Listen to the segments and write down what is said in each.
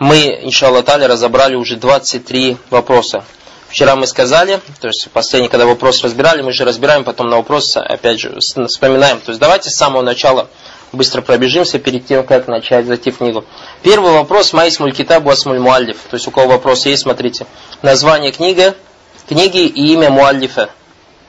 Мы, иншаллах таля, разобрали уже 23 вопроса. Вчера мы сказали, то есть последний, когда вопрос разбирали, мы же разбираем, потом на вопрос опять же вспоминаем. То есть давайте с самого начала быстро пробежимся перед тем, как начать зайти в книгу. Первый вопрос Маисмуль Китабу Асмуль Муаллиф. То есть у кого вопрос есть, смотрите. Название книги, книги и имя Муаллифа.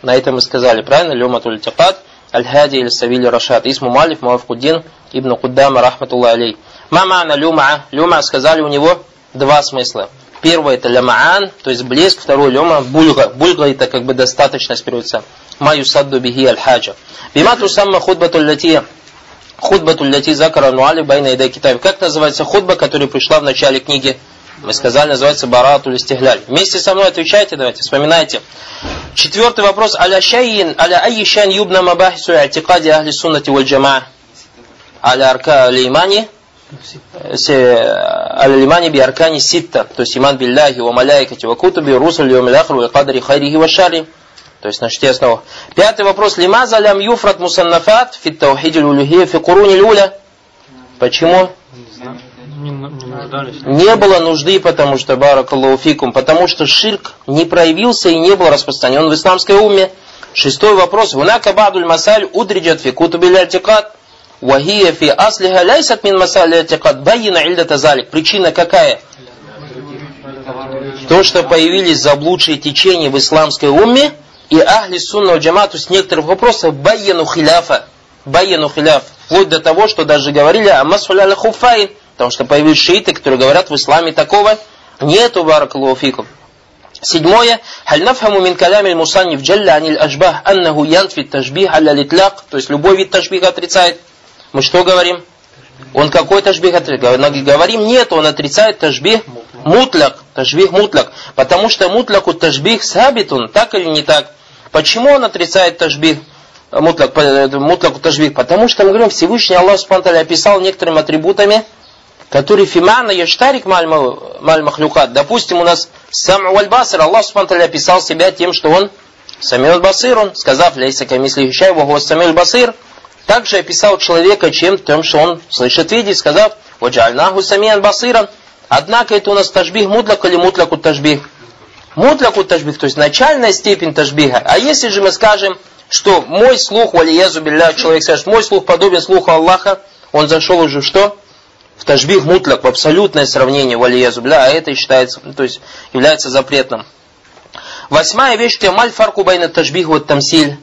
На этом мы сказали, правильно? Люматуль Тикат, Аль-Хади или Савили Рашад. Исму Муаллиф Муавкуддин Ибн Куддама Рахматулла Алей. Мамана люма. Люма сказали у него два смысла. Первое это лямаан, то есть блеск, второе люма бульга. Бульга это как бы достаточность переводится. Маю садду бихи аль-хаджа. Биматру самма худбату лати худбату лати закара нуали байна ида китаб. Как называется худба, которая пришла в начале книги? Мы сказали, называется барату листигляль. Вместе со мной отвечайте, давайте, вспоминайте. Четвертый вопрос. Аля шайин, аля айишан юбна мабахису атикади ахли суннати валь джама. Аля арка аль-имани аль-имани би аркани ситта, то есть иман билляхи ва маляйкати ва кутуби русуль ва миляхру ва кадри хайрихи ва шари. То есть на ште основа. Пятый вопрос. Лимаза лям юфрат мусаннафат фит таухид улюхия фи куруни люля. Почему? Не было нужды, потому что баракаллаху потому что ширк не проявился и не был распространен в исламской уме. Шестой вопрос. Гунака бадуль масаль удриджат фи кутубиль альтикат. Вахия фи аслиха ляйсат мин масали атикад байина ильдата залик. Причина какая? То, что появились заблудшие течения в исламской умме, и ахли сунна джамату с некоторых вопросов байяну хиляфа. Байяну хиляф. Вплоть до того, что даже говорили о масуляля хуфайн. Потому что появились шииты, которые говорят, в исламе такого нету баракалуфикум. Седьмое. Халь нафхаму мин калями мусанниф джалля аниль ажбах аннаху янфит тажбих алля литляк. То есть любой вид тажбиха отрицает мы что говорим? Он какой тажбих отрицает? Говорим, нет, он отрицает тажбих мутляк, тажбих мутляк. Потому что мутляку тажбих сабитун, так или не так? Почему он отрицает тажбих мутляк, э, мутляку тажбих? Потому что мы говорим, Всевышний Аллах Субтитры описал некоторыми атрибутами, которые фимана яштарик маль махлюкат. Допустим, у нас сам вальбасир, Аллах Субтитры описал себя тем, что он самил басир, он, сказав, ляйса камисли хищай, ваху самил басир, также описал человека чем тем, что он слышит видеть, сказав, «Ваджальнаху самиян басиран». Однако это у нас тажбих мутлак или мутляку тажбих? Мутляку тажбих, то есть начальная степень тажбиха. А если же мы скажем, что мой слух, валиязу билля, человек скажет, мой слух подобен слуху Аллаха, он зашел уже в что? В тажбих мутляк, в абсолютное сравнение, валиязу билля, а это считается, то есть является запретным. Восьмая вещь, кемаль фарку байна тажбих вот тамсиль.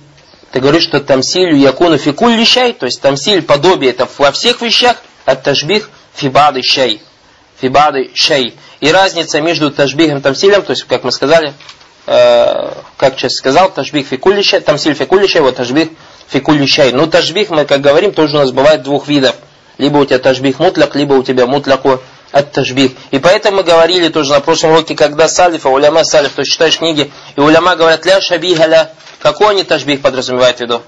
Ты говоришь, что тамсилю якуну фикуль лищай, то есть тамсиль подобие это во всех вещах, а тажбих фибады щай. Фибады щай. И разница между тажбихом и тамсилем, то есть, как мы сказали, э, как сейчас сказал, тажбих фикуль тамсиль фикуль вот тажбих фикуль. Но тажбих, мы как говорим, тоже у нас бывает двух видов. Либо у тебя тажбих мутляк, либо у тебя мутляку от тажбих. И поэтому мы говорили тоже на прошлом уроке, когда салифа, уляма салиф, то есть читаешь книги, и уляма говорят, ля шабиха ля какой они тажбих подразумевают в виду?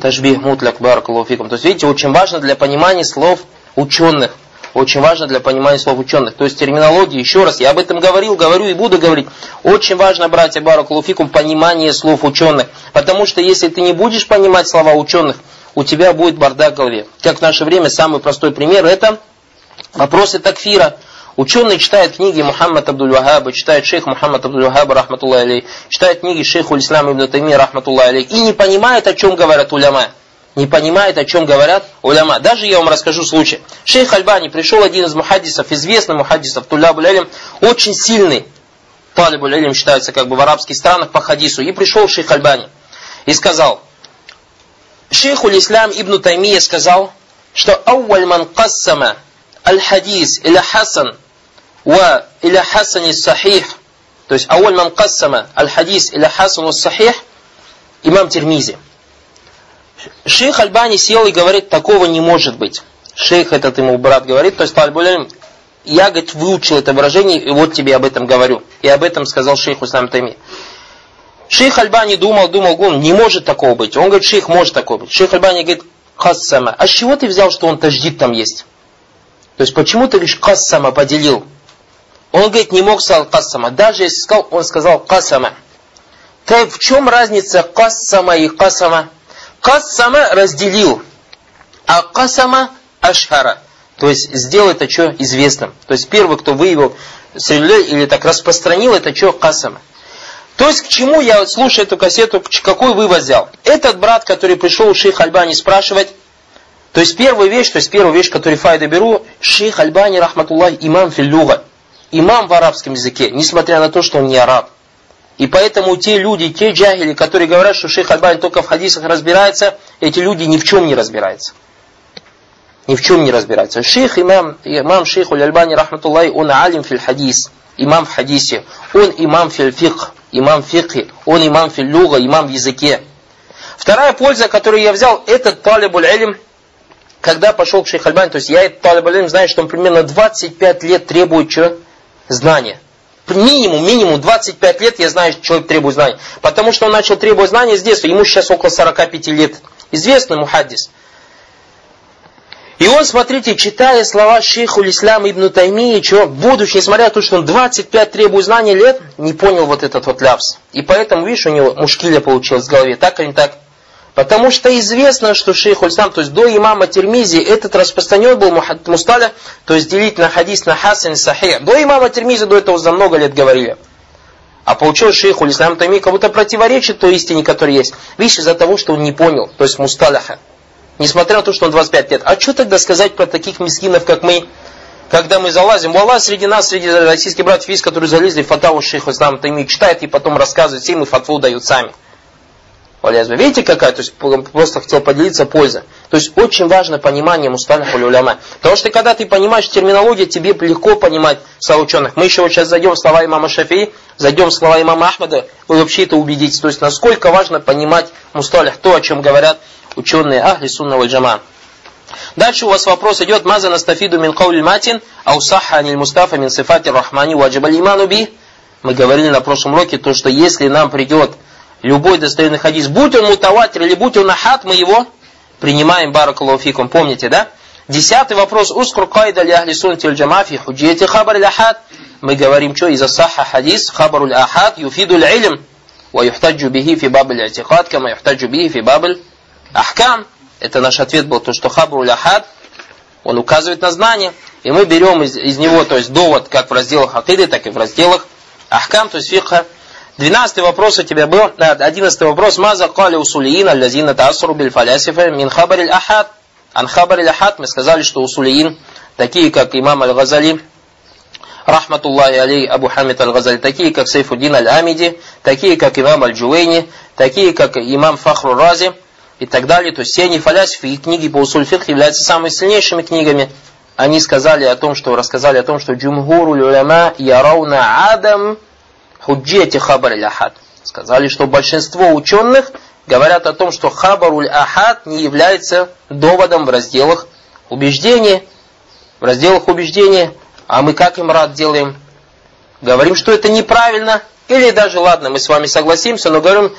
Тажбих мутляк баракалуфикум. То есть, видите, очень важно для понимания слов ученых. Очень важно для понимания слов ученых. То есть терминология, еще раз, я об этом говорил, говорю и буду говорить. Очень важно, братья Баракулуфикум, понимание слов ученых. Потому что если ты не будешь понимать слова ученых, у тебя будет бардак в голове. Как в наше время самый простой пример это вопросы такфира. Ученый читает книги Мухаммад Абдул Вахаба, читает шейх Мухаммад Абдул Вахаба, рахматуллах алей, читает книги шейху Ислам Ибн Тайми, рахматуллах алей, и не понимает, о чем говорят уляма. Не понимает, о чем говорят уляма. Даже я вам расскажу случай. Шейх Альбани пришел один из мухаддисов, известный мухаддисов, Тулябуль Алим, очень сильный. Талибуль Алим считается как бы в арабских странах по хадису. И пришел шейх Альбани и сказал, шейху Ислам Ибн Таймия сказал, что «Ауаль ман кассама аль-хадис или хасан, ва или хасани сахих, то есть ауль мам кассама аль-хадис или хасану сахих, имам Термизи. Шейх Альбани сел и говорит, такого не может быть. Шейх этот ему брат говорит, то есть Талибулин, я, говорит, выучил это выражение, и вот тебе об этом говорю. И об этом сказал шейх Усам Тайми. Шейх Альбани думал, думал, он не может такого быть. Он говорит, шейх может такого быть. Шейх Альбани говорит, хассама, а с чего ты взял, что он таждид там есть? То есть почему ты говоришь кассама поделил? Он говорит, не мог сказать кассама. Даже если сказал, он сказал кассама. Так в чем разница кассама и кассама? Кассама разделил, а кассама ашхара. То есть сделал это что известным. То есть первый, кто выявил среди или так распространил это что касама. То есть к чему я, слушаю эту кассету, какой вывод взял? Этот брат, который пришел у шейха Альбани спрашивать, то есть первая вещь, то есть первая вещь, которую файда беру, шейх Альбани, рахматуллах, имам филлюга, имам в арабском языке, несмотря на то, что он не араб. И поэтому те люди, те джахили, которые говорят, что шейх Альбани только в хадисах разбирается, эти люди ни в чем не разбираются. Ни в чем не разбираются. Шейх имам, имам шейх Альбани, рахматуллах, он алим фил хадис, имам в хадисе, он имам фил фикх, имам фикхи, он имам филлюга, имам в языке. Вторая польза, которую я взял, это талибуль илм, когда пошел к шейх Альбани, то есть я этот талибуль илм знаю, что он примерно 25 лет требует что? Знания. Минимум, минимум 25 лет я знаю, что человек требует знаний. Потому что он начал требовать знаний с детства, ему сейчас около 45 лет. Известный мухаддис. И он, смотрите, читая слова шейху Ислама Ибн Таймии, что, будучи, несмотря на то, что он 25 требует знаний лет, не понял вот этот вот ляпс. И поэтому, видишь, у него мушкиля получилась в голове, так или не так? Потому что известно, что шейх Ульсам, то есть до имама Термизи, этот распространен был мусталя, то есть делить на хадис на хасан и сахих. До имама Термизи до этого за много лет говорили. А получилось шейх Ульсам Тайми как будто противоречит той истине, которая есть. Видишь, из-за того, что он не понял, то есть мусталяха. Несмотря на то, что он 25 лет. А что тогда сказать про таких мискинов, как мы, когда мы залазим? Wallah, среди нас, среди российских братьев есть, которые залезли в фатаву шейха Ислам Тайми, читают и потом рассказывают, всем и фатву дают сами. Видите какая? То есть просто хотел поделиться польза. То есть очень важно понимание мусталих уляма. Потому что когда ты понимаешь терминологию, тебе легко понимать слова ученых. Мы еще вот сейчас зайдем в слова имама Шафии, зайдем в слова имама Ахмада, вы вообще это убедитесь. То есть насколько важно понимать мусталих, то, о чем говорят ученые Ахли Сунна Валь Джама. Дальше у вас вопрос идет, маза настафиду мин каули матин, аусаха аниль мустафа мин сифати рахмани ваджибаль иману би. Мы говорили на прошлом уроке, то, что если нам придет любой достойный хадис, будь он мутаватир или будь он ахат, мы его принимаем, баракалуфикум, помните, да? Десятый вопрос. Ускур кайда ли ахли сунти уль джамафи худжети хабар ахад. Мы говорим, что из асаха хадис хабар уль ахад юфиду уль илм. Ва юхтаджу бихи фи бабль атихад, кама юхтаджу бихи фи бабль ахкам. Это наш ответ был, то, что хабар уль ахад, он указывает на знание. И мы берем из, из него, то есть довод, как в разделах акиды, так и в разделах ахкам, то есть фикха Двенадцатый вопрос у тебя был, одиннадцатый вопрос. Маза кали усулиин аллазина таасру биль фалясифа мин хабариль ахад. Ан хабариль ахад мы сказали, что усулиин, такие как имам аль-Газали, рахматуллахи алей Абу Хамид аль-Газали, такие как Сейфуддин аль-Амиди, такие как имам аль-Джуэйни, такие как имам Фахру Рази, и так далее. То есть все они фалясифы, их книги по усульфих являются самыми сильнейшими книгами. Они сказали о том, что рассказали о том, что джумгуру уляма ярауна адам худжети хабар ахад. Сказали, что большинство ученых говорят о том, что хабаруль ахад не является доводом в разделах убеждения. В разделах убеждения. А мы как им рад делаем? Говорим, что это неправильно. Или даже, ладно, мы с вами согласимся, но говорим,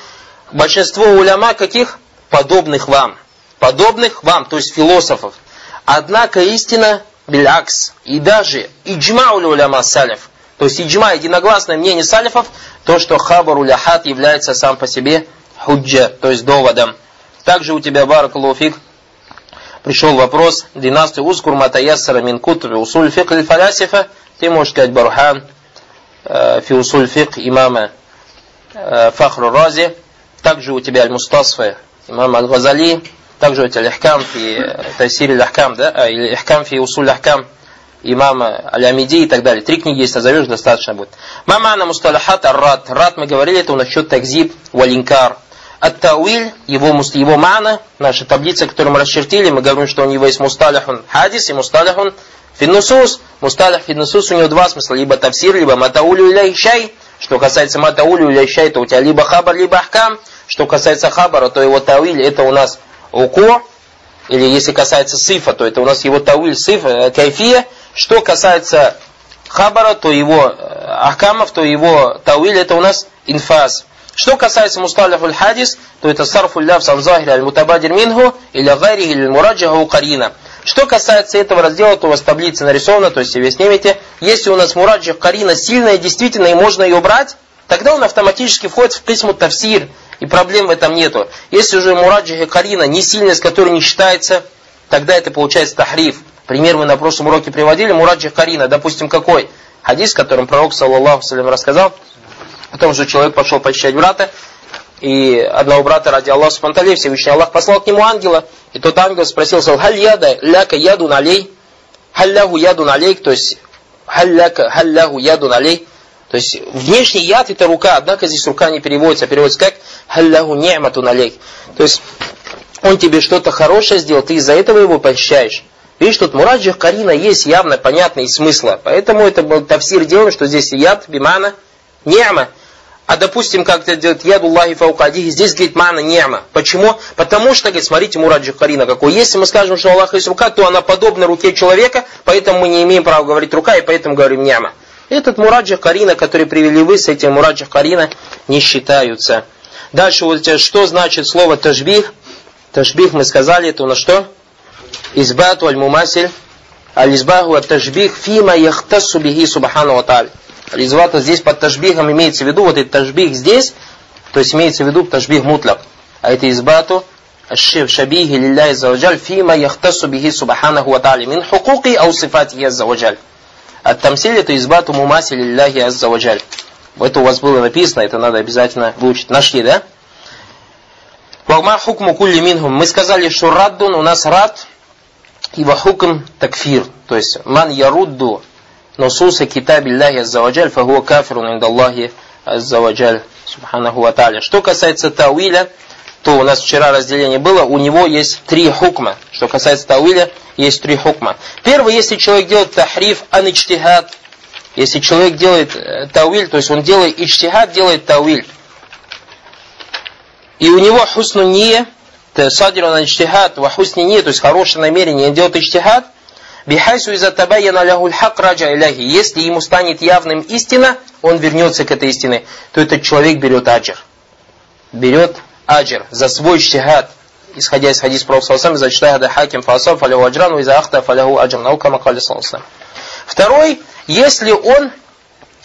большинство уляма каких? подобных вам. Подобных вам, то есть философов. Однако истина билякс. И даже иджма уляма салиф. То есть иджма, единогласное мнение салифов, то, что хабар уляхат является сам по себе худжа, то есть доводом. Также у тебя, баракалуфик, пришел вопрос, 12 узкур матаяссара мин кутуби усуль фик фалясифа, ты можешь сказать бархан, э, фи усуль фик имама э, Фахру Рази, также у тебя аль-Мустасфа имам Аль-Газали, также эти лихкам фи Тайсири лихкам, да, а, или лихкам фи усуль имама Аль-Амиди и так далее. Три книги, если назовешь, достаточно будет. Мамана мусталахат ар-рад. Рад мы говорили, это насчет такзиб валинкар. Ат-тауиль, его, его мана, наша таблица, которую мы расчертили, мы говорим, что у него есть мусталахун хадис и мусталахун финнусус. Мусталах финнусус у него два смысла, либо тавсир, либо матаулю или шай. Что касается матаулю или шай, то у тебя либо хабар, либо ахкам. Что касается хабара, то его тауиль это у нас уко, или если касается сифа, то это у нас его тауиль сифа, кайфия. Что касается хабара, то его э, ахкамов, то его тауиль это у нас инфаз. Что касается мусталихуль хадис, то это сарфуль ляв санзахир аль мутабадир минху или гайри или мураджаху карина. Что касается этого раздела, то у вас таблица нарисована, то есть вы снимете. Если у нас мураджих карина сильная, действительно, и можно ее брать, тогда он автоматически входит в письму тавсир, и проблем в этом нету. Если уже мураджи и карина не сильная, с которой не считается, тогда это получается тахриф. Пример мы на прошлом уроке приводили, Мураджи Карина, допустим, какой? Хадис, которым пророк, саллаллаху салям, рассказал, о том, что человек пошел почищать брата, и одного брата ради Аллаха Субтитры Всевышний Аллах послал к нему ангела, и тот ангел спросил, «Халь яда ляка яду налей?» «Халлягу яду налей?» То есть, «Халляка халлягу яду налей?» То есть, внешний яд это рука, однако здесь рука не переводится, а переводится как «Халлягу не'мату налей?» То есть, он тебе что-то хорошее сделал, ты из-за этого его пощаешь. Видишь, тут мураджих карина есть явно понятный смысл. Поэтому это был тавсир делаем, что здесь яд, бимана, не'ма. А допустим, как это делает ядуллахи фаукадихи, здесь говорит мана нема. Почему? Потому что, говорит, смотрите, Мураджи Харина какой. Если мы скажем, что Аллах есть рука, то она подобна руке человека, поэтому мы не имеем права говорить рука, и поэтому говорим нема. Этот Мураджи Харина, который привели вы, с этим Мураджи Харина не считаются. Дальше вот что значит слово тажбих? Тажбих мы сказали, это у нас что? Избату аль-мумасиль. Аль-избаху от-тажбих фима яхтасу бихи субхану ва Резвата здесь под тажбихом имеется в виду, вот этот тажбих здесь, то есть имеется в виду тажбих мутляк. А это избату шабихи лилляхи заваджаль фима яхтасу бихи субханаху ва та'аля мин хукуки ау сифатихи аззаваджаль. Ат-тамсиль это избату мумаси лилляхи аззаваджаль. Это у вас было написано, это надо обязательно выучить. Нашли, да? Вагма хукму. Мы сказали, что раддун у нас рад и вахукм такфир. То есть ман ярудду нусуса китабилляхи аззаваджаль, фахуа кафирун индаллахи аззаваджаль, субханаху ва. Что касается тауиля, то у нас вчера разделение было, у него есть три хукма. Что касается тауиля, есть три хукма. Первый, если человек делает тахриф аничтихад, если человек делает э, тауиль, то есть он делает ичтихад, делает тауиль. И у него хусну не, садиру на ичтихад, ва хусни не, то есть хорошее намерение, он делает ичтихад – Бихайсу из табаяна ляхуль хак раджа иляхи. Если ему станет явным истина, он вернется к этой истине, то этот человек берет аджир. Берет аджир за свой штихад. Исходя из хадис Пророка Саласам, за чтахада хаким фасав фаляху аджрану, из ахта фаляху аджр. Наука макали Саласам. Второй, если он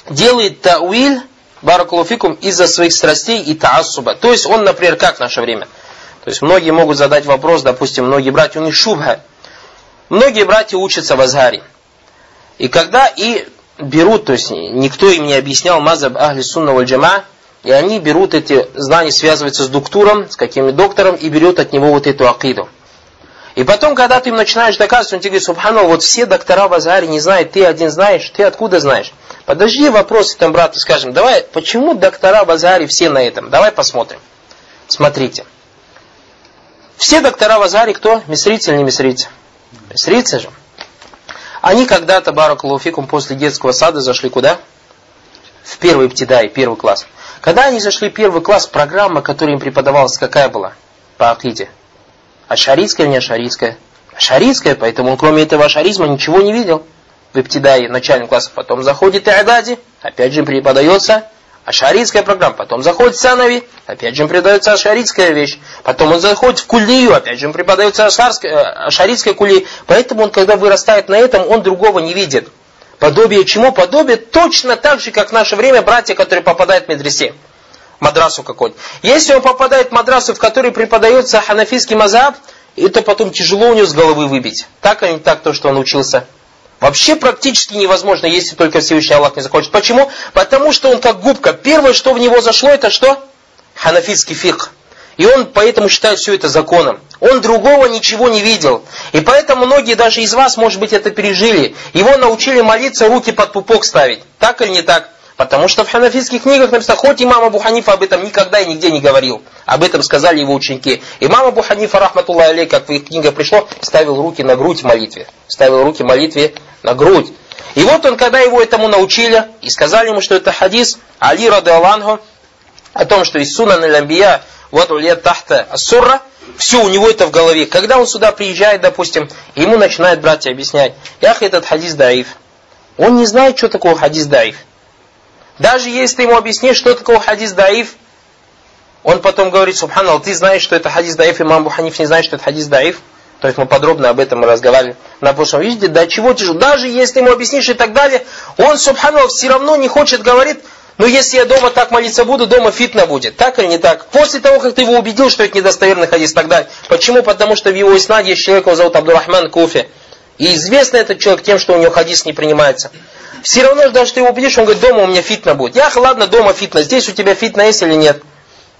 делает тауиль, баракулуфикум, из-за своих страстей и таассуба. То есть он, например, как в наше время? То есть многие могут задать вопрос, допустим, многие братья, у них шубха. Многие братья учатся в Азгаре. И когда и берут, то есть никто им не объяснял мазаб ахли сунна джама, и они берут эти знания, связываются с доктуром, с каким-нибудь доктором, и берут от него вот эту акиду. И потом, когда ты им начинаешь доказывать, он тебе говорит, Субхану, вот все доктора в Азгаре не знают, ты один знаешь, ты откуда знаешь? Подожди вопрос этому брату, скажем, давай, почему доктора в Азгаре все на этом? Давай посмотрим. Смотрите. Все доктора в Азгаре кто? Мисрицы или не мисрицы? Срицы же. Они когда-то, Баракулуфикум, после детского сада зашли куда? В первый птидай, первый класс. Когда они зашли в первый класс, программа, которая им преподавалась, какая была? По Акиде. Ашарийская, не ашарийская? Ашарийская, поэтому он кроме этого ашаризма ничего не видел. В Иптидае, начальном классе. Потом заходит Иадади, опять же преподается ашарийская программа. Потом заходит Санави, опять же им преподается ашарийская вещь. Потом он заходит в кулию, опять же им преподается ашарская, ашарийская кулия. Поэтому он, когда вырастает на этом, он другого не видит. Подобие чему? Подобие точно так же, как в наше время братья, которые попадают в медресе. Мадрасу какой-то. Если он попадает в мадрасу, в которой преподается ханафийский мазаб, это потом тяжело у него с головы выбить. Так или не так то, что он учился. Вообще практически невозможно, если только Всевышний Аллах не захочет. Почему? Потому что он как губка. Первое, что в него зашло, это что? Ханафитский фиг. И он поэтому считает все это законом. Он другого ничего не видел. И поэтому многие даже из вас, может быть, это пережили. Его научили молиться, руки под пупок ставить. Так или не так? Потому что в ханафитских книгах написано, хоть имам Абу Ханифа об этом никогда и нигде не говорил. Об этом сказали его ученики. Имам Абу Ханифа, рахматуллах алей, как в их книгах пришло, ставил руки на грудь в молитве. Ставил руки в молитве на грудь. И вот он, когда его этому научили, и сказали ему, что это хадис Али Рады Аллаху, о том, что из Сунан Аль-Амбия, вот улет тахта ассурра, все у него это в голове. Когда он сюда приезжает, допустим, ему начинают братья объяснять, ях, этот хадис даиф. Он не знает, что такое хадис даиф. Даже если ты ему объяснишь, что такое хадис даиф, он потом говорит, субханаллах, ты знаешь, что это хадис даиф, имам Буханиф не знает, что это хадис даиф. То есть мы подробно об этом разговаривали на прошлом. Видите, до чего тяжело. Даже если ему объяснишь и так далее, он, субханаллах, все равно не хочет, говорит, ну если я дома так молиться буду, дома фитна будет. Так или не так? После того, как ты его убедил, что это недостоверный хадис и так далее. Почему? Потому что в его иснаде есть человек, его зовут Абдурахман Куфи. И известно этот человек тем, что у него хадис не принимается. Все равно, даже ты его убедишь, он говорит, дома у меня фитна будет. Я, ладно, дома фитна. Здесь у тебя фитна есть или нет?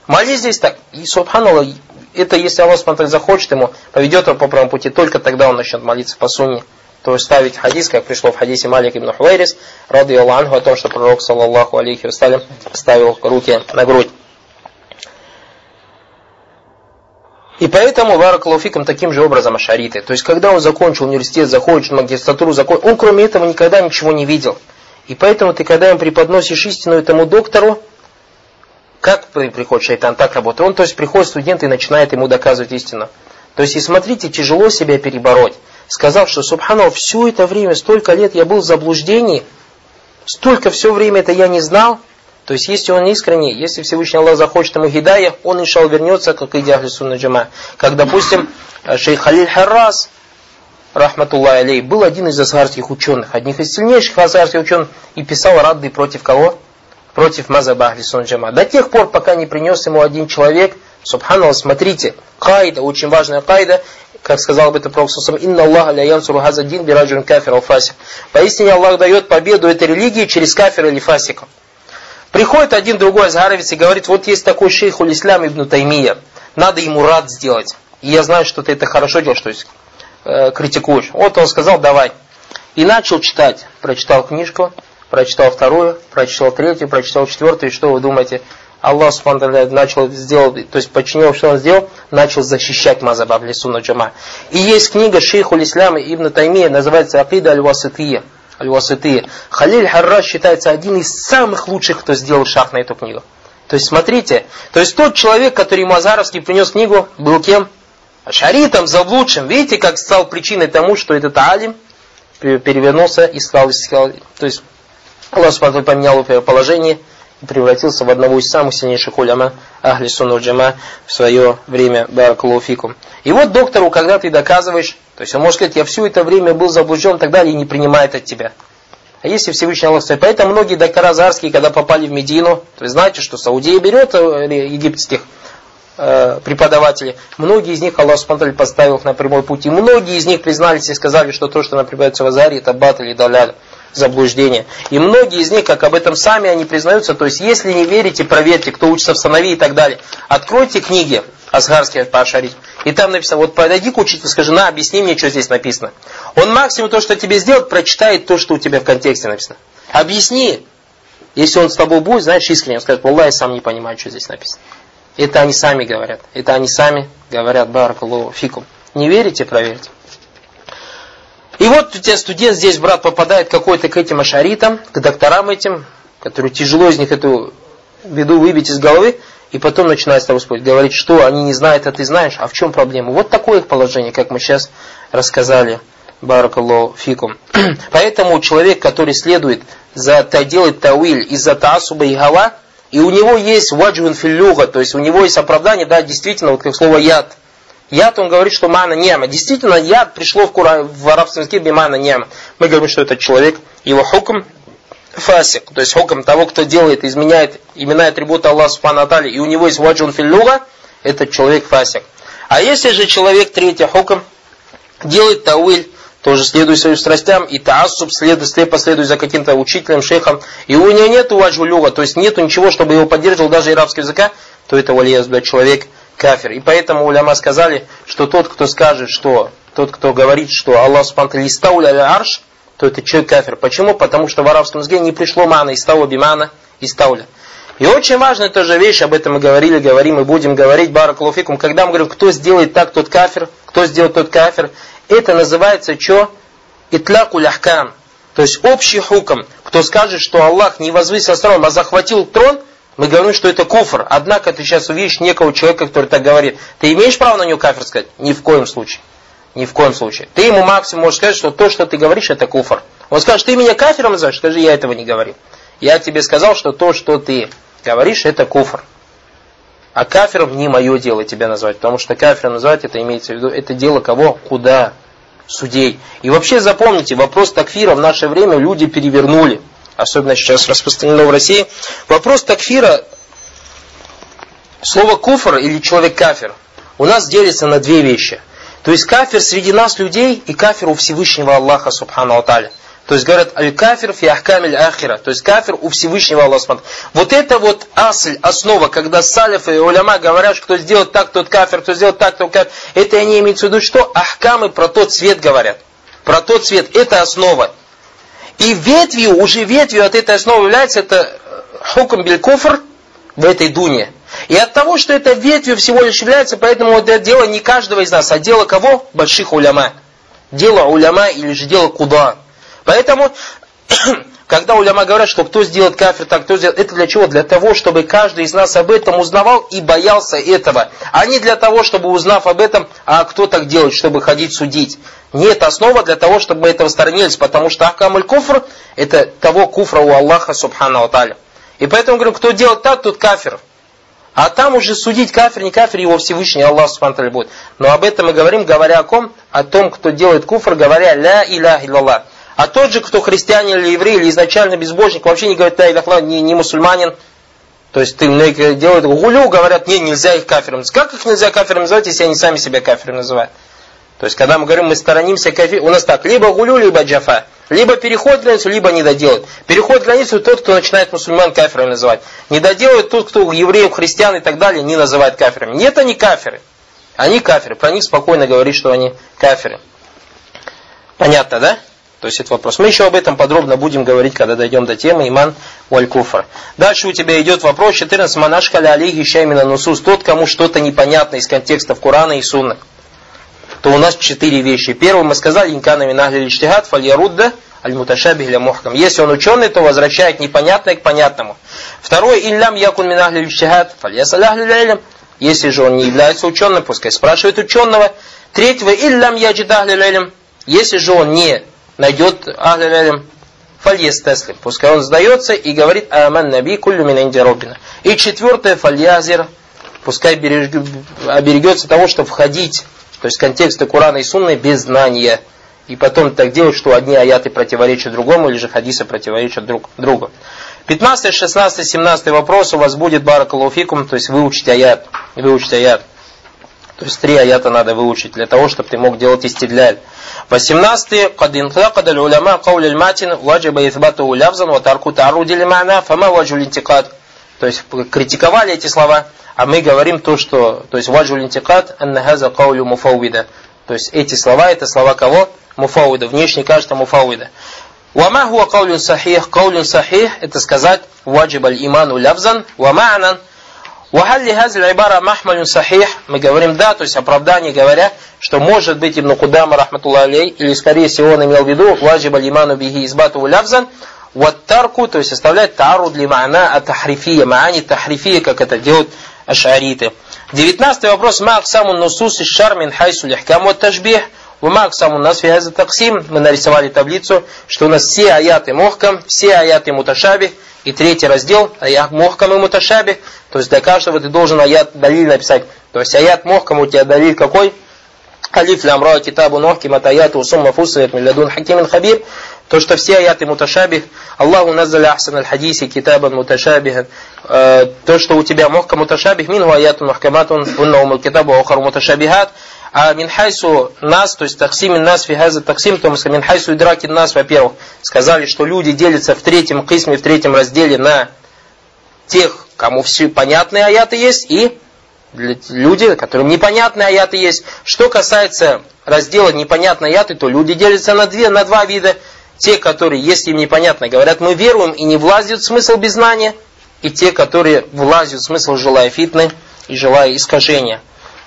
Молись здесь так. И, субханаллах, это если Аллах смотрит, захочет ему, поведет его по правому пути, только тогда он начнет молиться по сунне. То есть ставить хадис, как пришло в хадисе Малик ибн Хуайрис, рады Аллаху, о том, что пророк, саллаллаху алейхи вассалям, ставил руки на грудь. И поэтому Варакалуфиком таким же образом ашариты. То есть, когда он закончил университет, закончил магистратуру, закончил, он кроме этого никогда ничего не видел. И поэтому ты, когда им преподносишь истину этому доктору, как приходит шайтан, так работает. Он, то есть, приходит студент и начинает ему доказывать истину. То есть, и смотрите, тяжело себя перебороть. Сказав, что, субханал, все это время, столько лет я был в заблуждении, столько все время это я не знал, то есть, если он искренний, если Всевышний Аллах захочет ему гидая, он, иншалл, вернется, как и Сунна Джама. Как, допустим, шейх Халиль Харрас, рахматуллах алей, был один из асгарских ученых, одних из сильнейших асгарских ученых, и писал радды против кого? Против Мазаба Ахли Сунна Джама. До тех пор, пока не принес ему один человек, Субханаллах, смотрите, кайда, очень важная кайда, как сказал об этом Пророк «Инна Аллаха ля янсуру хазадин бираджун кафир фасик». Поистине Аллах дает победу этой религии через кафира или фасика. Приходит один другой азгаровец и говорит, вот есть такой шейх Улислам ибн Таймия, надо ему рад сделать. И я знаю, что ты это хорошо делаешь, то есть э, критикуешь. Вот он сказал, давай. И начал читать. Прочитал книжку, прочитал вторую, прочитал третью, прочитал четвертую. И что вы думаете? Аллах Субхану начал сделать, то есть подчинил, что он сделал, начал защищать Мазаб Аблисуна Джама. И есть книга шейху Исляма Ибн Таймия, называется Акида Аль-Васития аль-Васыты. Халиль Харраш считается один из самых лучших, кто сделал шаг на эту книгу. То есть, смотрите, то есть тот человек, который Мазаровский принес книгу, был кем? Шаритом, заблудшим. Видите, как стал причиной тому, что этот алим перевернулся и стал, сказал, то есть Аллах Субхану поменял положение и превратился в одного из самых сильнейших уляма Ахли Сунна Джама в свое время Баракалуфикум. И вот доктору, когда ты доказываешь, то есть он может сказать, я все это время был заблужден и так далее, и не принимает от тебя. А если Всевышний Аллах стоит? Поэтому многие доктора Зарские, когда попали в Медину, то есть знаете, что Саудия берет э, египетских э, преподавателей, многие из них Аллах Субтитры поставил их на прямой путь, и многие из них признались и сказали, что то, что например, в Азаре, это бат или даляль заблуждение. И многие из них, как об этом сами они признаются, то есть если не верите, проверьте, кто учится в Санави и так далее. Откройте книги Асгарские по. И там написано, вот подойди к учителю, скажи, на, объясни мне, что здесь написано. Он максимум то, что тебе сделает, прочитает то, что у тебя в контексте написано. Объясни. Если он с тобой будет, знаешь, искренне, он скажет, Аллах, я сам не понимаю, что здесь написано. Это они сами говорят. Это они сами говорят, баракаллаху фикум. Не верите, проверьте. И вот у тебя студент здесь, брат, попадает какой-то к этим ашаритам, к докторам этим, которые тяжело из них эту беду выбить из головы, и потом начинает с тобой спорить, говорить, что они не знают, а ты знаешь, а в чем проблема? Вот такое их положение, как мы сейчас рассказали. Баракаллаху фикум. Поэтому человек, который следует за делает тауиль из-за таасуба и гава, и у него есть ваджун филлюга, то есть у него есть оправдание, да, действительно, вот как слово яд. Яд, он говорит, что мана нема. Действительно, яд пришло в, кура, в арабском языке бимана нема. Мы говорим, что этот человек, его хукм фасик, то есть хукм того, кто делает, изменяет имена и атрибуты Аллаха Субхану Атали, и у него есть ваджун филлюга, этот человек фасик. А если же человек, третий хукм, делает тауиль, тоже следует своим страстям, и таассуб следует, слепо последует за каким-то учителем, шейхом, и у него нет ваджулюга, то есть нету ничего, чтобы его поддерживал даже арабский языка, то это валияз человек кафир. И поэтому уляма сказали, что тот, кто скажет, что тот, кто говорит, что Аллах Субхану листауля арш, то это человек кафир. Почему? Потому что в арабском языке не пришло мана из того бимана, из тауля. И очень важная тоже вещь, об этом мы говорили, говорим и будем говорить, баракалуфикум, когда мы говорим, кто сделает так, тот кафир, кто сделает тот кафир, это называется что? Итляку ляхкам. То есть общий хуком. Кто скажет, что Аллах не возвысился трон, а захватил трон, мы говорим, что это куфр. Однако ты сейчас увидишь некого человека, который так говорит. Ты имеешь право на него кафир сказать? Ни в коем случае. Ни в коем случае. Ты ему максимум можешь сказать, что то, что ты говоришь, это куфр. Он скажет, ты меня кафиром называешь? Скажи, я этого не говорил. Я тебе сказал, что то, что ты говоришь, это куфр. А кафиром не мое дело тебя назвать, потому что кафиром назвать, это имеется в виду, это дело кого? Куда? Судей. И вообще запомните, вопрос такфира в наше время люди перевернули. Особенно сейчас распространено в России. Вопрос такфира, слово куфр или человек кафир, у нас делится на две вещи – То есть кафир среди нас людей и кафир у Всевышнего Аллаха Субхану Аталя. То есть говорят, аль-кафир фи ахкамиль ахира. То есть кафир у Всевышнего Аллаха. Вот это вот асль, основа, когда салифы и уляма говорят, кто сделает так, тот кафир, кто сделает так, тот кафир. Это они имеют в виду, что ахкамы про тот цвет говорят. Про тот цвет. Это основа. И ветвью, уже ветвью от этой основы является это хукм биль куфр в этой дуне. И от того, что это ветвью всего лишь является, поэтому это дело не каждого из нас, а дело кого? Больших уляма. Дело уляма или же дело куда? Поэтому, когда уляма говорят, что кто сделает кафир, так кто сделает, это для чего? Для того, чтобы каждый из нас об этом узнавал и боялся этого. А не для того, чтобы узнав об этом, а кто так делает, чтобы ходить судить. Нет, основа для того, чтобы мы этого сторонились, потому что ахкамуль куфр, это того куфра у Аллаха, субхану аталя. И поэтому говорю, кто делает так, тот кафир. А там уже судить кафир, не кафир, его Всевышний Аллах Субхану будет. Но об этом мы говорим, говоря о ком? О том, кто делает куфр, говоря ля иля илlallah. А тот же, кто христианин или еврей, или изначально безбожник, вообще не говорит ля иля не, не мусульманин, то есть ты делают гулю, говорят, не, нельзя их кафиром. Как их нельзя кафиром называть, если они сами себя кафиром называют? То есть, когда мы говорим, мы сторонимся кафир, у нас так, либо гулю, либо джафа. Либо переход границу, либо не доделает. Переход границу тот, кто начинает мусульман кафирами называть. Не доделает тот, кто евреев, христиан и так далее не называет кафирами. Нет, они кафиры. Они кафиры. Про них спокойно говорить, что они кафиры. Понятно, да? То есть это вопрос. Мы еще об этом подробно будем говорить, когда дойдем до темы иман валь куфр. Дальше у тебя идет вопрос 14. Манашкаля алейхи шаймина нусус. Тот, кому что-то непонятно из контекстов Корана и Сунны то у нас четыре вещи. Первый мы сказали, инкана минахли лиштихат фальярудда аль-муташабих ля мухкам. Если он ученый, то возвращает непонятное к понятному. Второй, иллям якун минахли лиштихат фальясалях лилялям. Если же он не является ученым, пускай спрашивает ученого. Третьего, иллям яджидах лилялям. Если же он не найдет ахли лилялям, фальес теслим. Пускай он сдается и говорит аман наби куллю мин. И четвертое, фальязир. Пускай оберегется того, чтобы входить то есть контексты Курана и Сунны без знания. И потом так делать, что одни аяты противоречат другому, или же хадисы противоречат друг другу. 15, 16, 17 вопрос у вас будет баракалуфикум, то есть выучить аят. Выучить аят. То есть три аята надо выучить для того, чтобы ты мог делать истидляль. 18. قد انتقد العلماء قول الماتن وجب إثباته لفظا وترك تعرض لمعنى فما وجه الانتقاد то есть критиковали эти слова, а мы говорим то, что, то есть ваджу линтикат аннахаза каулю муфауида. То есть эти слова, это слова кого? Муфауида. Внешне кажется муфауида. Вама хуа каулюн сахих. Каулюн сахих, это сказать ваджиб аль иману лявзан, ва ма'нан. Вахалли хазл айбара махмалюн сахих. Мы говорим да, то есть оправдание говоря, что может быть Ибн Кудама, рахматуллах алей, или скорее всего он имел в виду ваджиб аль иману бихи избату лявзан, Ваттарку, то есть оставлять тару для ма'на от тахрифия, маани тахрифия, как это делают ашариты. Девятнадцатый вопрос. Ма аксаму нусус из шар мин хайсу лихкам вот тажбих. Ума аксаму нас фиаза таксим. Мы нарисовали таблицу, что у нас все аяты мохкам, все аяты муташабих. И третий раздел, аят мохкам и муташабих. То есть для каждого ты должен аят далиль написать. То есть аят мохкам у тебя далиль какой? Алиф лямра китабу нохки матаяту сумма фусает милладун хакимин хабир. То, что все аяты муташабих, Аллаху назаля ахсан аль-хадиси китабан муташабихан, э, то, что у тебя мохка муташабих, минху аятун махкаматун, уннаум аль-китабу аухар муташабихат, а минхайсу нас, то есть таксимин нас фигаза таксим, то сказали, минхайсу идракин нас, во-первых, сказали, что люди делятся в третьем кисме, в третьем разделе на тех, кому все понятные аяты есть, и люди, которым непонятные аяты есть. Что касается раздела непонятные аяты, то люди делятся на, две, на два вида те, которые, если им непонятно, говорят, мы веруем и не влазят в смысл без знания, и те, которые влазят в смысл, желая фитны и желая искажения.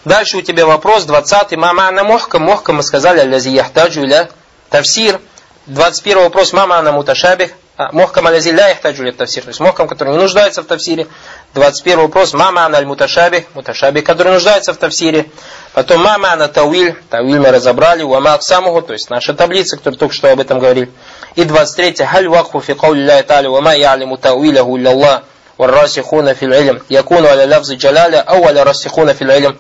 Дальше у тебя вопрос, 20-й. Мама она мохка. Мохка мы сказали, алязи яхтаджу иля тавсир. 21 вопрос, мама она муташабих. А, мохкам алязи ля яхтаджу иля тавсир. То есть мохкам, который не нуждается в тавсире. 21 вопрос, мама она аль муташабих. Муташабих, который нуждается в тавсире. Потом мама на тауиль, тауиль мы разобрали, уама аксамуху, то есть наша таблица, которая только что об этом говорили. И 23 халь вакху фи каули ля тали, уама я'лиму тауиляху илля Аллах, والراسخون في العلم يكون على لفظ جلالة أو على الراسخون في العلم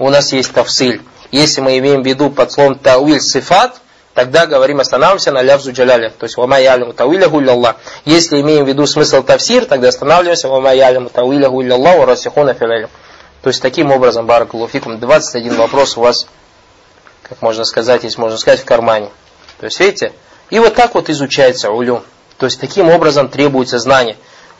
у нас есть тавсиль. Если мы имеем в виду под словом тауиль сифат, тогда говорим, останавливаемся на лявзу джаляля. То есть, вама ялиму тауиляху илля Если имеем в виду смысл тавсир, тогда останавливаемся, вама ялиму тауиляху илля Аллах, ва расихуна фил то есть таким образом, Баракулуфикум, 21 вопрос у вас как можно сказать, если можно сказать, в кармане. То есть, видите, и вот так вот изучается улюм. То есть, таким образом требуется знание.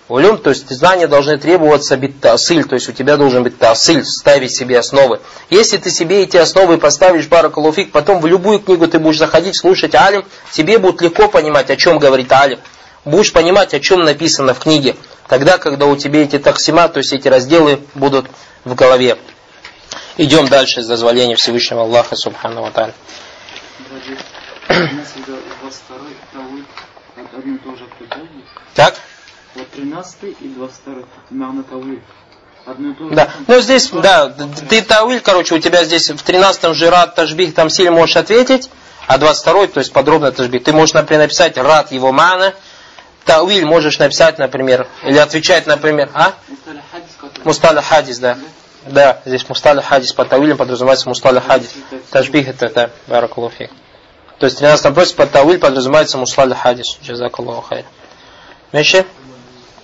Улюм, то есть знания должны требоваться биттасыль, то есть у тебя должен быть тасыль, ставить себе основы. Если ты себе эти основы поставишь, баракалуфик, потом в любую книгу ты будешь заходить, слушать алим, тебе будет легко понимать, о чем говорит алим. Будешь понимать, о чем написано в книге. Тогда, когда у тебя эти таксима, то есть эти разделы будут в голове. Идем дальше с дозволения Всевышнего Аллаха Субхану Ва Так? Вот 13 и 22 Мана Тавиль. Одно и то же. Да. Ну здесь, да, ты Тавиль, короче, у тебя здесь в 13 же рад тажбих, там сильно можешь ответить, а 22 то есть подробно тажбих. Ты можешь, например, написать рад его мана, Тауиль можешь написать, например, или отвечать, например, а? Мусталя хадис, да. Да, здесь мусталя хадис по Тауилем подразумевается мусталя хадис. Тажбих это, да, баракулуфик. То есть в 13 вопросе под Тауиль подразумевается мусталя хадис. Джазакаллаху хайр. Меньше?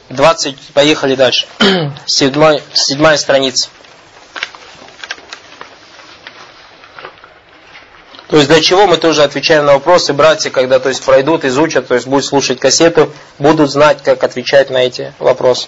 20, поехали дальше. Седьмой, седьмая страница. То есть для чего мы тоже отвечаем на вопросы, братья, когда то есть пройдут, изучат, то есть будут слушать кассету, будут знать, как отвечать на эти вопросы.